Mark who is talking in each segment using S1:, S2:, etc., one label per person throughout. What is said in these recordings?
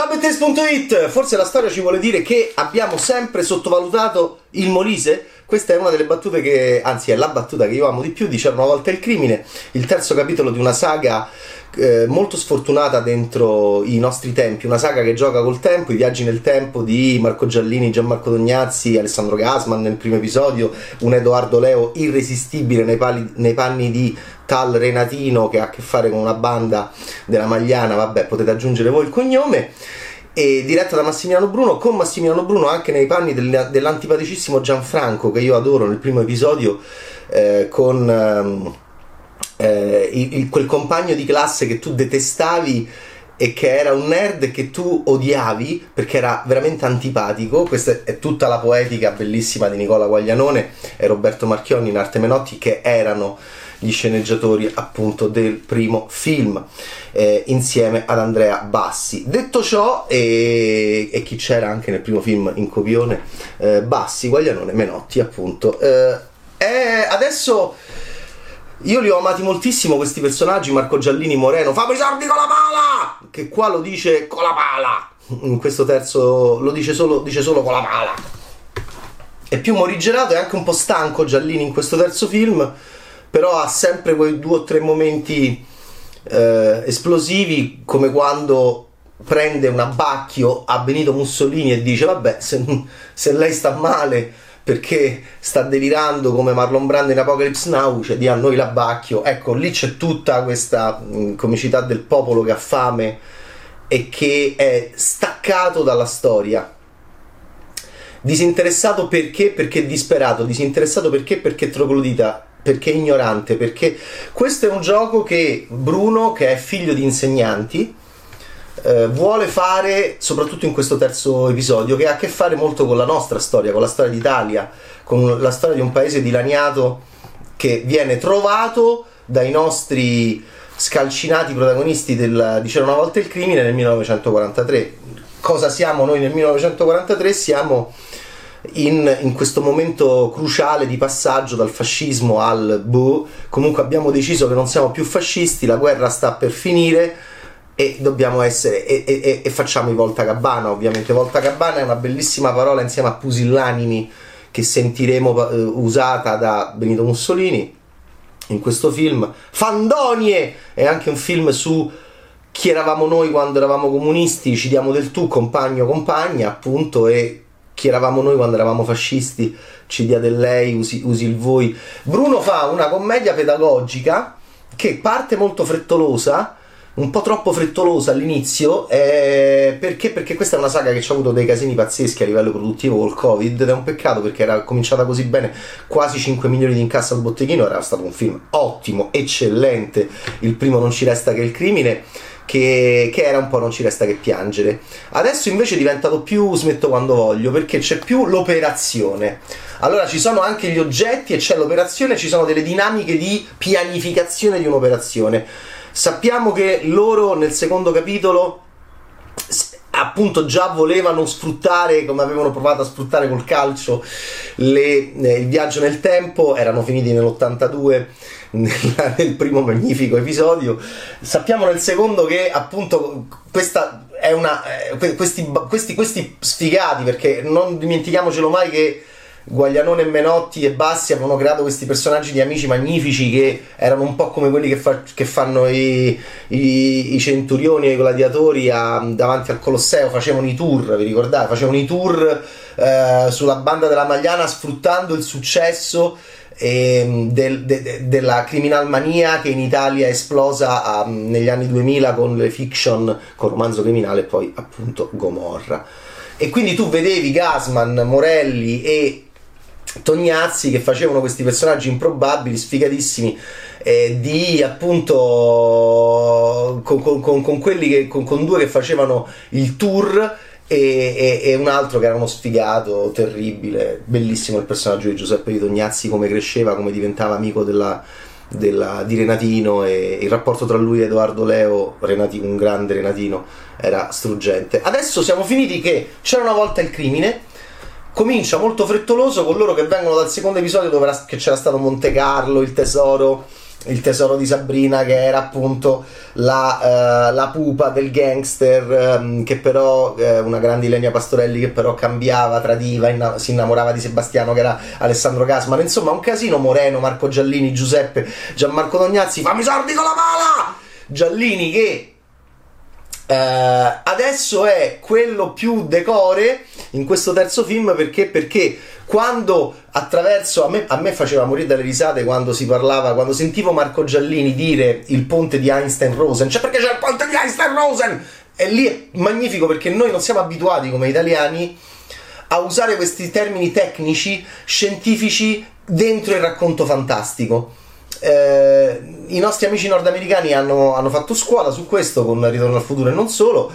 S1: Ciao Bettes.it! Forse la storia ci vuole dire che abbiamo sempre sottovalutato il Molise? Questa è una delle battute che, anzi è la battuta che io amo di più, di C'era una volta il crimine, il terzo capitolo di una saga eh, molto sfortunata dentro i nostri tempi, una saga che gioca col tempo, i viaggi nel tempo di Marco Giallini, Gianmarco Dognazzi, Alessandro Gasman nel primo episodio, un Edoardo Leo irresistibile nei, pali, nei panni di tal Renatino che ha a che fare con una banda della Magliana, vabbè potete aggiungere voi il cognome e diretta da Massimiliano Bruno, con Massimiliano Bruno anche nei panni del, dell'antipaticissimo Gianfranco che io adoro nel primo episodio eh, con ehm, eh, il, quel compagno di classe che tu detestavi e che era un nerd che tu odiavi perché era veramente antipatico. Questa è tutta la poetica bellissima di Nicola Guaglianone e Roberto Marchionni in Arte Menotti che erano gli sceneggiatori appunto del primo film eh, insieme ad Andrea Bassi. Detto ciò, e, e, chi c'era anche nel primo film in copione, eh, Bassi, Guaglianone, Menotti appunto. Eh, adesso io li ho amati moltissimo questi personaggi, Marco Giallini Moreno, fammi i soldi con la pala! Che qua lo dice con la pala. In questo terzo lo dice solo, dice solo con la pala. È più morigerato e anche un po' stanco Giallini in questo terzo film però ha sempre quei due o tre momenti eh, esplosivi come quando prende un abbacchio a Benito Mussolini e dice vabbè se, se lei sta male perché sta delirando come Marlon Brando in Apocalypse Now, cioè di a noi l'abbacchio. Ecco, lì c'è tutta questa mh, comicità del popolo che ha fame e che è staccato dalla storia. Disinteressato perché? Perché disperato, disinteressato perché? Perché troglodita perché ignorante, perché questo è un gioco che Bruno, che è figlio di insegnanti, eh, vuole fare, soprattutto in questo terzo episodio, che ha a che fare molto con la nostra storia, con la storia d'Italia, con la storia di un paese dilaniato che viene trovato dai nostri scalcinati protagonisti del, di C'era una volta il crimine nel 1943. Cosa siamo noi nel 1943? Siamo in, in, questo momento cruciale di passaggio dal fascismo al boh, comunque abbiamo deciso che non siamo più fascisti, la guerra sta per finire e dobbiamo essere e, e, e facciamo i Volta Gabbana. Ovviamente Volta Gabbana è una bellissima parola insieme a pusillanimi che sentiremo uh, usata da Benito Mussolini in questo film. Fandonie è anche un film su chi eravamo noi quando eravamo comunisti ci diamo del tu compagno compagna appunto e chi eravamo noi quando eravamo fascisti, ci dia del lei, usi, usi il voi. Bruno fa una commedia pedagogica che parte molto frettolosa, un po' troppo frettolosa all'inizio, eh, perché? Perché questa è una saga che ci ha avuto dei casini pazzeschi a livello produttivo col Covid ed è un peccato perché era cominciata così bene, quasi 5 milioni di incasso al botteghino, era stato un film ottimo, eccellente, il primo non ci resta che il crimine che, che, era un po' non ci resta che piangere. Adesso invece è diventato più smetto quando voglio perché c'è più l'operazione. Allora ci sono anche gli oggetti e c'è l'operazione, ci sono delle dinamiche di pianificazione di un'operazione. Sappiamo che loro nel secondo capitolo appunto già volevano sfruttare, come avevano provato a sfruttare col calcio, le, eh, il viaggio nel tempo, erano finiti nell'82 nel, nel primo magnifico episodio. Sappiamo nel secondo che appunto questa è una... Eh, questi, questi, questi sfigati, perché non dimentichiamocelo mai che Guaglianone Menotti e Bassi avevano creato questi personaggi di amici magnifici che erano un po' come quelli che, fa, che fanno i, i, i, centurioni e i gladiatori a, davanti al Colosseo, facevano i tour, vi ricordate? Facevano i tour eh, sulla banda della Magliana sfruttando il successo del, de, de, della criminalmania che in Italia è esplosa um, negli anni 2000 con le fiction, con romanzo criminale e poi appunto Gomorra. E quindi tu vedevi Gasman, Morelli e Tognazzi che facevano questi personaggi improbabili, sfigatissimi, eh, di appunto con, con, con, con quelli che, con, due che facevano il tour e, e, e, un altro che era uno sfigato terribile, bellissimo il personaggio di Giuseppe di Tognazzi, come cresceva, come diventava amico della, della, di Renatino e il rapporto tra lui e Edoardo Leo, Renatino, un grande Renatino, era struggente. Adesso siamo finiti che c'era una volta il crimine comincia molto frettoloso con loro che vengono dal secondo episodio dove era, c'era stato Monte Carlo, il tesoro il tesoro di Sabrina che era appunto la, uh, la pupa del gangster um, che però uh, una grande Ilenia Pastorelli che però cambiava, tradiva, inna- si innamorava di Sebastiano che era Alessandro Gasman insomma un casino Moreno, Marco Giallini, Giuseppe Gianmarco Dognazzi fammi sordi con la pala! Giallini che Uh, adesso è quello più decore in questo terzo film perché, perché quando attraverso a me, a me, faceva morire dalle risate quando si parlava quando sentivo Marco Giallini dire il ponte di Einstein-Rosen cioè perché c'è il ponte di Einstein-Rosen e lì è magnifico perché noi non siamo abituati come italiani a usare questi termini tecnici scientifici dentro il racconto fantastico eh, I nostri amici nordamericani hanno, hanno, fatto scuola su questo con Ritorno al futuro e non solo.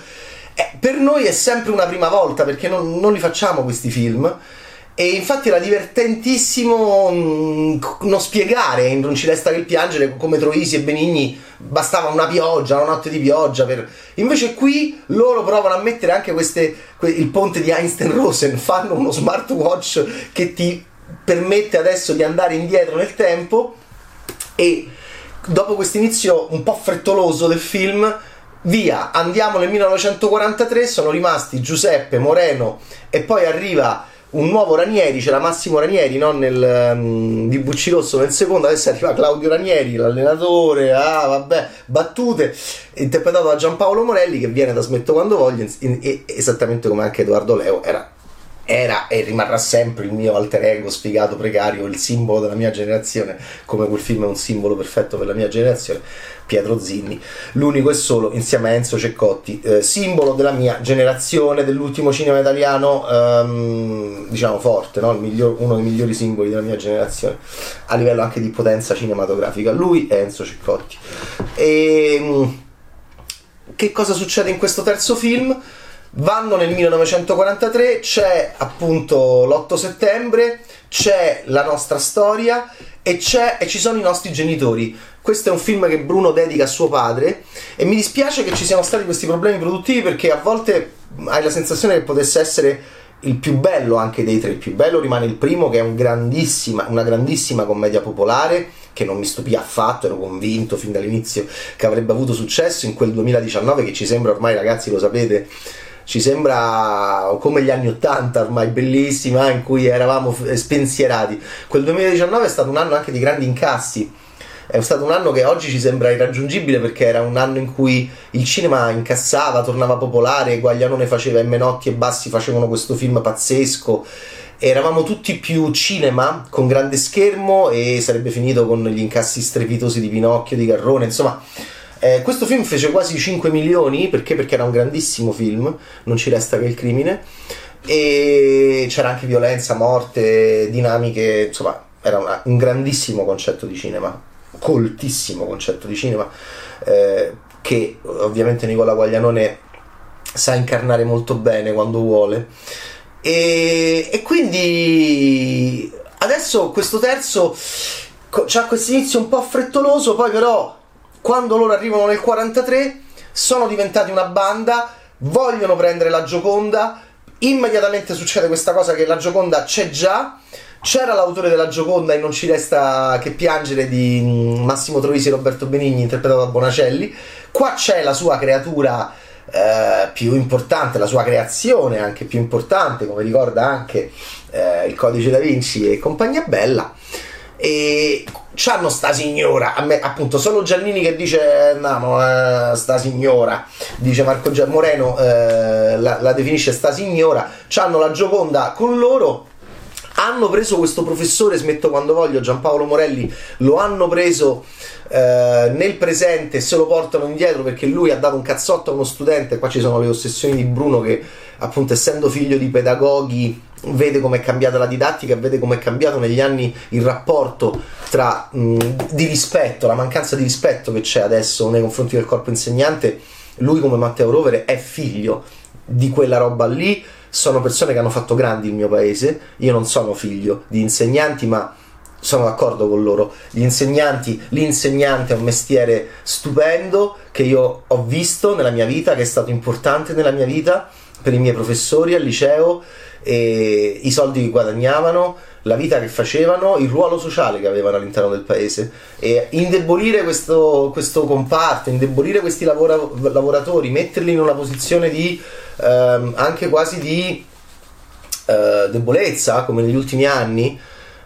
S1: Eh, per noi è sempre una prima volta perché non, non li facciamo questi film. E infatti era divertentissimo mm, non spiegare in Non ci resta che piangere come Troisi e Benigni bastava una pioggia, una notte di pioggia. Per... Invece qui loro provano a mettere anche queste, que- il ponte di Einstein-Rosen, fanno uno smartwatch che ti permette adesso di andare indietro nel tempo e dopo questo inizio un po' frettoloso del film via, andiamo nel 1943, sono rimasti Giuseppe, Moreno e poi arriva un nuovo Ranieri, c'era Massimo Ranieri non nel, um, di Bucci Rosso nel secondo, adesso arriva Claudio Ranieri, l'allenatore, ah vabbè, battute, interpretato da Giampaolo Morelli che viene da Smetto quando voglio, in, in, esattamente come anche Edoardo Leo, era era e rimarrà sempre il mio alter ego sfigato precario, il simbolo della mia generazione, come quel film è un simbolo perfetto per la mia generazione, Pietro Zinni, l'unico e solo insieme a Enzo Ceccotti, eh, simbolo della mia generazione, dell'ultimo cinema italiano, ehm, diciamo forte, no? miglior, uno dei migliori simboli della mia generazione, a livello anche di potenza cinematografica, lui è Enzo Ceccotti. E ehm, che cosa succede in questo terzo film? Vanno nel 1943, c'è appunto l'8 settembre, c'è la nostra storia e, e, ci sono i nostri genitori. Questo è un film che Bruno dedica a suo padre e mi dispiace che ci siano stati questi problemi produttivi perché a volte hai la sensazione che potesse essere il più bello anche dei tre. Il più bello rimane il primo che è un grandissima, una grandissima commedia popolare che non mi stupì affatto, ero convinto fin dall'inizio che avrebbe avuto successo in quel 2019 che ci sembra ormai ragazzi lo sapete ci sembra come gli anni 80 ormai bellissima in cui eravamo spensierati. Quel 2019 è stato un anno anche di grandi incassi. È stato un anno che oggi ci sembra irraggiungibile perché era un anno in cui il cinema incassava, tornava popolare, Guaglianone faceva e Menotti e Bassi facevano questo film pazzesco. Eravamo tutti più cinema con grande schermo e sarebbe finito con gli incassi strepitosi di Pinocchio, di Garrone, insomma eh, questo film fece quasi 5 milioni perché? perché era un grandissimo film, non ci resta che il crimine, e c'era anche violenza, morte, dinamiche, insomma era una, un grandissimo concetto di cinema, coltissimo concetto di cinema, eh, che ovviamente Nicola Guaglianone sa incarnare molto bene quando vuole. E, e quindi adesso questo terzo ha questo inizio un po' frettoloso, poi però quando loro arrivano nel 43 sono diventati una banda, vogliono prendere la Gioconda, immediatamente succede questa cosa che la Gioconda c'è già, c'era l'autore della Gioconda e non ci resta che piangere di mm, Massimo Troisi e Roberto Benigni interpretato da Bonacelli, qua c'è la sua creatura eh, più importante, la sua creazione anche più importante, come ricorda anche eh, il Codice da Vinci e compagnia bella e c'hanno sta signora, me, appunto solo Giannini che dice no, eh, sta signora, dice Marco Gia- Moreno eh, la, la, definisce sta signora, c'hanno la Gioconda con loro, hanno preso questo professore, smetto quando voglio, Giampaolo Morelli, lo hanno preso eh, nel presente se lo portano indietro perché lui ha dato un cazzotto a uno studente, qua ci sono le ossessioni di Bruno che appunto essendo figlio di pedagoghi vede come è cambiata la didattica, vede come è cambiato negli anni il rapporto tra mh, di rispetto, la mancanza di rispetto che c'è adesso nei confronti del corpo insegnante. Lui come Matteo Rovere è figlio di quella roba lì, sono persone che hanno fatto grandi il mio paese, io non sono figlio di insegnanti, ma sono d'accordo con loro. Gli insegnanti, l'insegnante è un mestiere stupendo che io ho visto nella mia vita, che è stato importante nella mia vita per i miei professori al liceo, i soldi che guadagnavano, la vita che facevano, il ruolo sociale che avevano all'interno del paese. E indebolire questo, questo comparto, indebolire questi lavora, lavoratori, metterli in una posizione di ehm, anche quasi di eh, debolezza come negli ultimi anni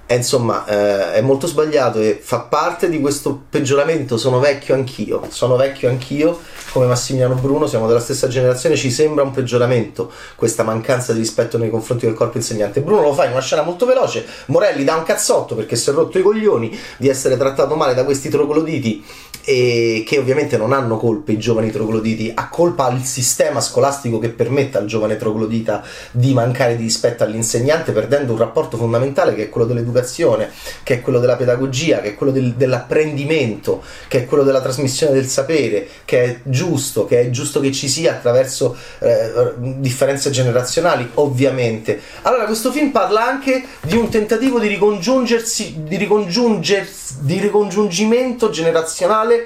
S1: è, insomma, eh, è molto sbagliato e fa parte di questo peggioramento. Sono vecchio anch'io, sono vecchio anch'io, come Massimiliano Bruno, siamo della stessa generazione, ci sembra un peggioramento questa mancanza di rispetto nei confronti del corpo insegnante. Bruno lo fa in una scena molto veloce, Morelli dà un cazzotto perché si è rotto i coglioni di essere trattato male da questi trogloditi e che ovviamente non hanno colpe i giovani trogloditi, ha colpa il sistema scolastico che permette al giovane troglodita di mancare di rispetto all'insegnante perdendo un rapporto fondamentale che è quello dell'educazione che è quello della pedagogia, che è quello del, dell'apprendimento, che è quello della trasmissione del sapere, che è giusto, che è giusto che ci sia attraverso eh, differenze generazionali, ovviamente. Allora, questo film parla anche di un tentativo di ricongiungersi, di, ricongiungersi, di ricongiungimento generazionale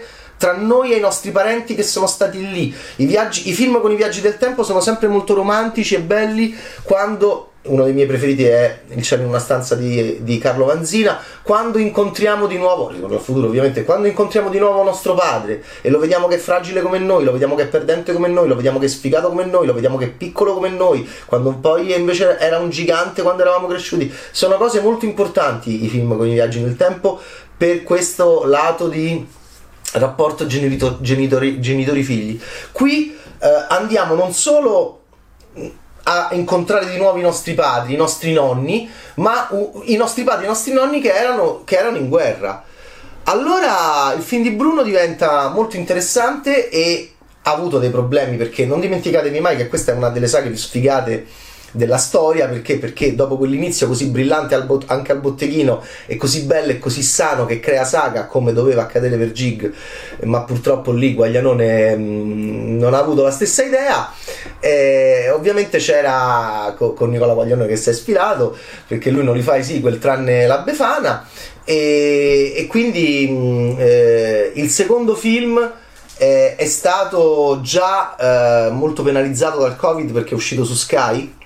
S1: tra noi e i nostri parenti che sono stati lì. I, viaggi, I film con i viaggi del tempo sono sempre molto romantici e belli quando uno dei miei preferiti è Il cielo in una stanza di, di, Carlo Vanzina. Quando incontriamo di nuovo, ritorno al futuro ovviamente, quando incontriamo di nuovo nostro padre e lo vediamo che è fragile come noi, lo vediamo che è perdente come noi, lo vediamo che è sfigato come noi, lo vediamo che è piccolo come noi, quando poi invece era un gigante quando eravamo cresciuti, sono cose molto importanti i film con i viaggi nel tempo per questo lato di rapporto genitori, genitori figli. Qui eh, andiamo non solo a incontrare di nuovo i nostri padri, i nostri nonni, ma uh, i nostri padri, i nostri nonni che erano, che erano in guerra. Allora il film di Bruno diventa molto interessante e ha avuto dei problemi perché non dimenticatevi mai che questa è una delle saghe più sfigate della storia perché? Perché dopo quell'inizio così brillante al bot- anche al botteghino e così bello e così sano che crea saga come doveva accadere per Gig, ma purtroppo lì Guaglianone mh, mm, non ha avuto la stessa idea. E ovviamente c'era co- con Nicola Guaglianone che si è sfilato perché lui non li fa i sequel tranne la Befana e, e quindi mh, mm, eh, il secondo film eh, è stato già eh, molto penalizzato dal Covid perché è uscito su Sky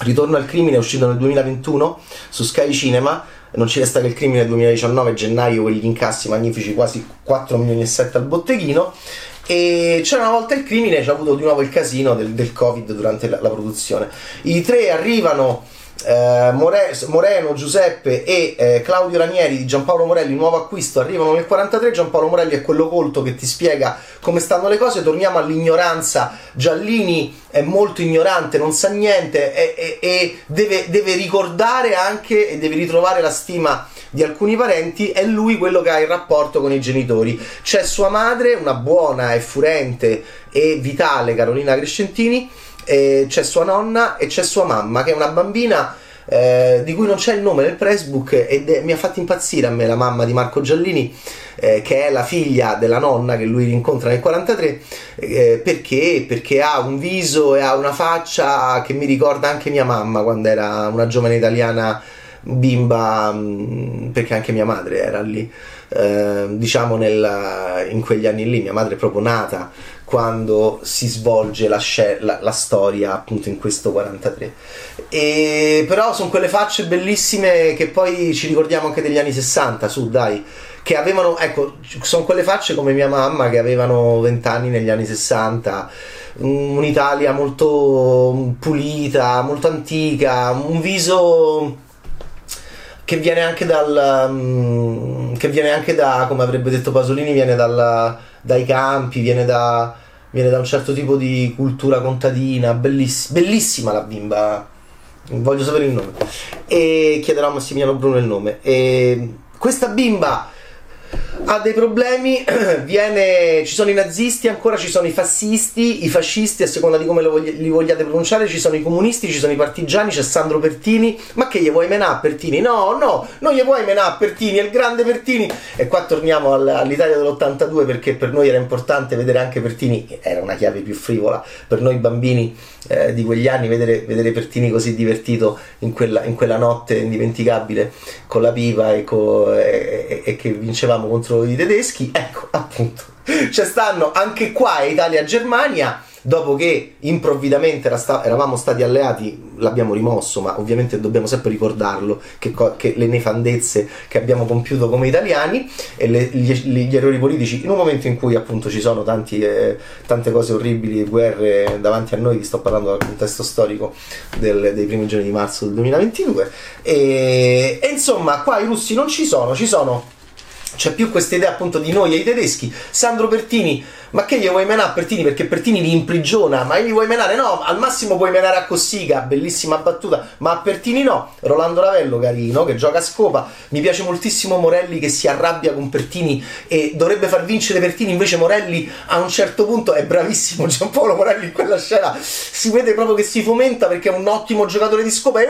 S1: Ritorno al crimine è uscito nel 2021 su Sky Cinema. Non ci resta che il crimine 2019, gennaio, quegli incassi magnifici, quasi 4 milioni e 7 al botteghino. E c'era una volta il crimine, c'è avuto di nuovo il casino del, del Covid durante la, la produzione. I tre arrivano eh, More- Moreno, Giuseppe e eh, Claudio Ranieri di Giampaolo Morelli, nuovo acquisto, arrivano nel 43. Giampaolo Morelli è quello colto che ti spiega come stanno le cose. Torniamo all'ignoranza. Giallini è molto ignorante, non sa niente e deve, deve ricordare anche e deve ritrovare la stima di alcuni parenti, è lui quello che ha il rapporto con i genitori. C'è sua madre, una buona e furente e vitale Carolina Crescentini, e c'è sua nonna e c'è sua mamma che è una bambina eh, di cui non c'è il nome nel pressbook ed è, mi ha fatto impazzire a me la mamma di Marco Giallini eh, che è la figlia della nonna che lui rincontra nel 43 eh, perché? perché ha un viso e ha una faccia che mi ricorda anche mia mamma quando era una giovane italiana bimba mm, perché anche mia madre era lì eh, diciamo nel, in quegli anni lì mia madre è proprio nata quando si svolge la, la, la, storia appunto in questo 43 e però sono quelle facce bellissime che poi ci ricordiamo anche degli anni 60 su dai che avevano ecco sono quelle facce come mia mamma che avevano 20 anni negli anni 60 un'Italia molto pulita molto antica un viso che viene anche dal um, che viene anche da come avrebbe detto Pasolini viene dal, dai campi viene da, viene da un certo tipo di cultura contadina belliss- bellissima la bimba. Voglio sapere il nome. E chiederò a Massimiliano Bruno il nome. E questa bimba ha dei problemi, viene, ci sono i nazisti, ancora ci sono i fascisti, i fascisti a seconda di come vogli, li vogliate pronunciare, ci sono i comunisti, ci sono i partigiani, c'è Sandro Pertini, ma che gli vuoi menà Pertini? No, no, non gli vuoi menà Pertini, è il grande Pertini. E qua torniamo all'Italia dell'82 perché per noi era importante vedere anche Pertini, era una chiave più frivola, per noi bambini eh, di quegli anni, vedere, vedere, Pertini così divertito in quella, in quella, notte indimenticabile con la pipa e, co, e, e, che vincevamo contro i tedeschi, ecco appunto, ci stanno anche qua Italia-Germania dopo che improvvidamente era sta- eravamo stati alleati, l'abbiamo rimosso, ma ovviamente dobbiamo sempre ricordarlo che, co- che le nefandezze che abbiamo compiuto come italiani e le, gli, gli, errori politici in un momento in cui appunto ci sono tanti, eh, tante cose orribili, guerre davanti a noi, vi sto parlando dal contesto storico del, dei primi giorni di marzo del 2022 e, e insomma qua i russi non ci sono, ci sono c'è più questa idea appunto di noi e i tedeschi. Sandro Pertini ma che gli vuoi menare a Pertini? Perché Pertini li imprigiona, ma gli vuoi menare? No, al massimo puoi menare a Cossiga, bellissima battuta, ma a Pertini no. Rolando Ravello, carino, che gioca a scopa. Mi piace moltissimo Morelli che si arrabbia con Pertini e dovrebbe far vincere Pertini, invece Morelli a un certo punto è bravissimo. Giampaolo Morelli in quella scena si vede proprio che si fomenta perché è un ottimo giocatore di scopa. E,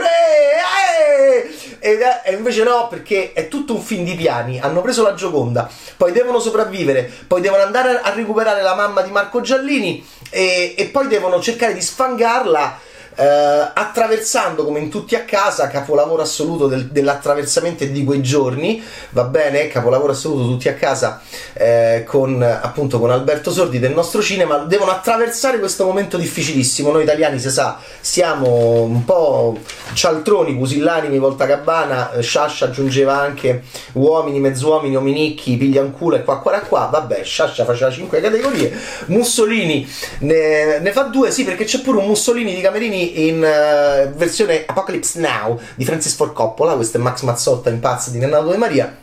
S1: e, e, e invece no, perché è tutto un film di piani. Hanno preso la Gioconda, poi devono sopravvivere, poi devono andare a recuperare la mamma di Marco Giallini e, e poi devono cercare di sfangarla eh, attraversando come in tutti a casa, capolavoro assoluto del, dell'attraversamento di quei giorni, va bene, capolavoro assoluto tutti a casa eh, con appunto con Alberto Sordi del nostro cinema, devono attraversare questo momento difficilissimo. Noi italiani, si sa, siamo un po' cialtroni, pusillanimi, volta cabana, eh, Sciascia aggiungeva anche uomini, mezzuomini, ominicchi, piglianculo e qua qua qua, vabbè, Sciascia faceva 5 categorie, Mussolini ne, ne fa due, sì perché c'è pure un Mussolini di Camerini in uh, versione Apocalypse Now di Francis Ford Coppola, questo è Max Mazzotta in Pazzo di Renato De Maria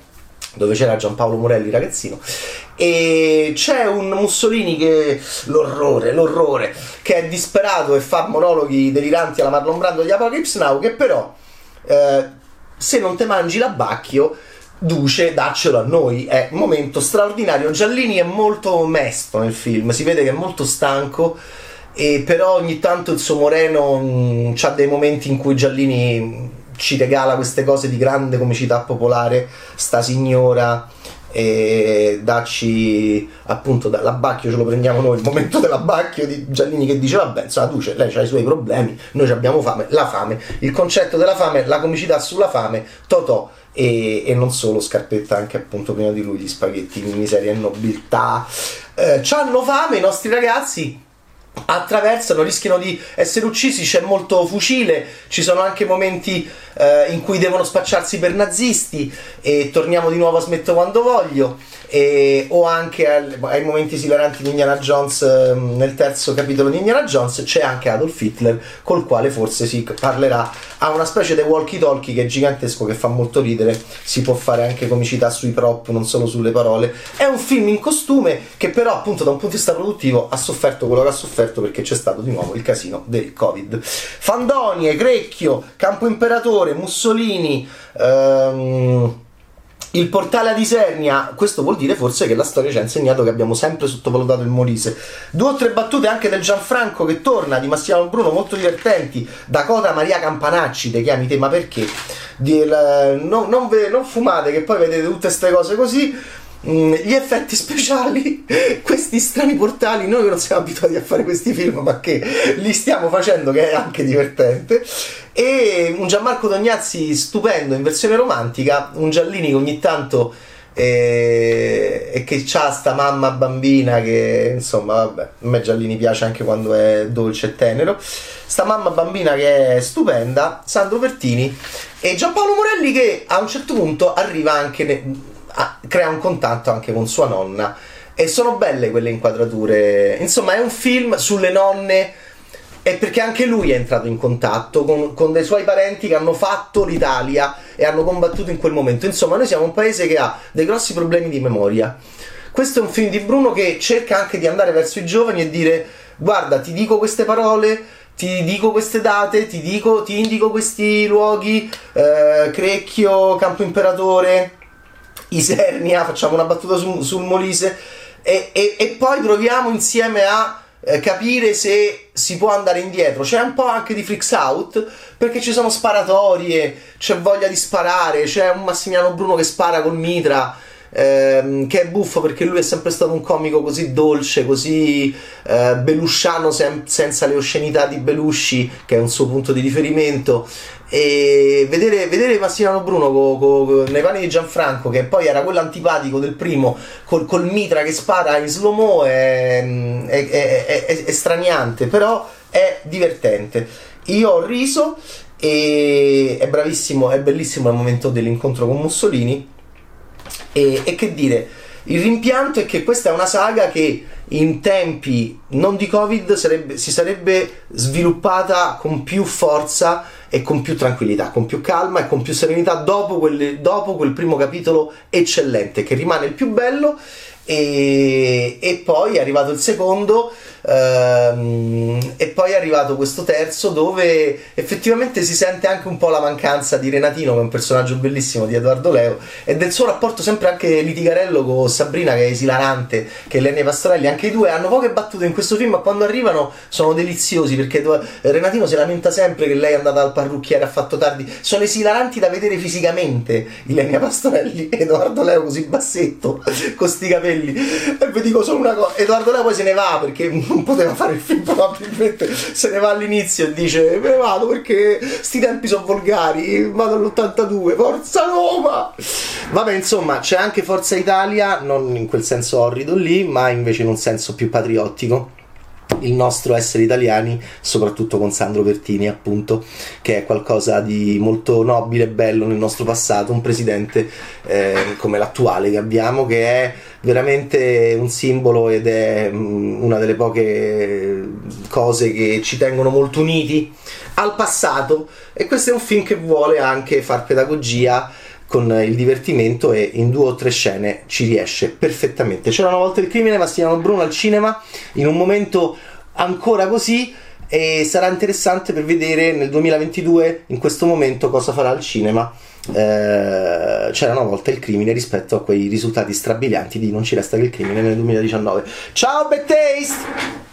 S1: dove c'era Giampaolo Morelli ragazzino. E c'è un Mussolini che l'orrore, l'orrore che è disperato e fa monologhi deliranti alla Marlon Brando di Apocalypse Now che però eh, se non te mangi l'abbacchio Duce, daccelo a noi, è un momento straordinario. Giallini è molto mesto nel film, si vede che è molto stanco e però ogni tanto il suo Moreno mm, ha dei momenti in cui Giallini ci regala queste cose di grande comicità popolare, sta signora e dacci appunto l'abbacchio ce lo prendiamo noi il momento dell'abbacchio di Giallini che dice vabbè insomma tu c'è, lei ha i suoi problemi noi abbiamo fame la fame il concetto della fame la comicità sulla fame Totò. E, e non solo Scarpetta anche appunto prima di lui gli spaghetti miseria e nobiltà. Eh, hanno fame i nostri ragazzi attraversano, rischiano di essere uccisi, c'è molto fucile, ci sono anche momenti eh, in cui devono spacciarsi per nazisti e torniamo di nuovo a smetto quando voglio e, o anche al, ai momenti esilaranti di Indiana Jones eh, nel terzo capitolo di Indiana Jones c'è anche Adolf Hitler col quale forse si parlerà. A una specie di walkie talkie che è gigantesco che fa molto ridere. Si può fare anche comicità sui prop non solo sulle parole. È un film in costume che però appunto da un punto di vista produttivo ha sofferto quello che ha sofferto perché c'è stato di nuovo il casino del covid. Fandonie, Grecchio, Campo Imperatore, Mussolini ehm il portale ad Isernia, questo vuol dire forse che la storia ci ha insegnato che abbiamo sempre sottovalutato il Molise. Due o tre battute anche del Gianfranco che torna, di Massimo Bruno, molto divertenti. Dakota Maria Campanacci, te chiami te, ma perché? Di, uh, no, non, ve, non fumate, che poi vedete tutte queste cose così. Mm, gli effetti speciali, questi strani portali, noi non siamo abituati a fare questi film, ma che li stiamo facendo, che è anche divertente. E un Gianmarco Tognazzi stupendo in versione romantica, un Giallini che ogni tanto e, e che c'ha sta mamma bambina che insomma vabbè a me Giallini piace anche quando è dolce e tenero sta mamma bambina che è stupenda Sandro Pertini e Giampaolo Morelli che a un certo punto arriva anche ne, crea un contatto anche con sua nonna e sono belle quelle inquadrature insomma è un film sulle nonne e perché anche lui è entrato in contatto con, con, dei suoi parenti che hanno fatto l'Italia e hanno combattuto in quel momento. Insomma, noi siamo un paese che ha dei grossi problemi di memoria. Questo è un film di Bruno che cerca anche di andare verso i giovani e dire: Guarda, ti dico queste parole, ti dico queste date, ti, dico, ti indico questi luoghi, eh, Crecchio, Campo Imperatore, Isernia, facciamo una battuta su, sul Molise, e, e, e poi proviamo insieme a eh, capire se si può andare indietro. C'è un po' anche di freaks out perché ci sono sparatorie, c'è voglia di sparare, c'è un Massimiliano Bruno che spara col mitra. Ehm, che è buffo perché lui è sempre stato un comico così dolce, così eh, belusciano sem- senza le oscenità di Belushi, che è un suo punto di riferimento. E vedere, vedere Massimiliano Bruno co, co, co, nei panni di Gianfranco, che poi era quello antipatico del primo, col, col mitra che spara in slow-mo, è, è, è, è, è straniante, però è divertente. Io ho riso e è bravissimo, è bellissimo il momento dell'incontro con Mussolini. E, e, che dire, il rimpianto è che questa è una saga che in tempi non di Covid sarebbe, si sarebbe sviluppata con più forza e con più tranquillità, con più calma e con più serenità dopo, quelle, dopo quel primo capitolo eccellente che rimane il più bello. E, e poi è arrivato il secondo ehm, e poi è arrivato questo terzo dove effettivamente si sente anche un po' la mancanza di Renatino che è un personaggio bellissimo di Edoardo Leo e del suo rapporto sempre anche litigarello con Sabrina che è esilarante che è Lenia Pastorelli anche i due hanno poche battute in questo film ma quando arrivano sono deliziosi perché Renatino si lamenta sempre che lei è andata al parrucchiere ha fatto tardi sono esilaranti da vedere fisicamente Ilenia Pastorelli e Edoardo Leo così bassetto con sti capelli. E vi dico solo una cosa: Edoardo Leo poi se ne va perché non poteva fare il film, probabilmente se ne va all'inizio e dice: Me ne vado perché sti tempi sono volgari. Vado all'82, Forza Roma! Vabbè, insomma, c'è anche Forza Italia, non in quel senso orrido lì, ma invece in un senso più patriottico il nostro essere italiani, soprattutto con Sandro Pertini, appunto, che è qualcosa di molto nobile e bello nel nostro passato, un presidente eh, come l'attuale che abbiamo, che è veramente un simbolo ed è mm, una delle poche cose che ci tengono molto uniti al passato. E questo è un film che vuole anche far pedagogia con il divertimento e in due o tre scene ci riesce perfettamente. C'era una volta il crimine Massimiliano Bruno al cinema in un momento ancora così e sarà interessante per vedere nel 2022 in questo momento cosa farà il cinema. Eh, c'era una volta il crimine rispetto a quei risultati strabilianti di Non ci resta che il crimine nel 2019. Ciao Bad Taste!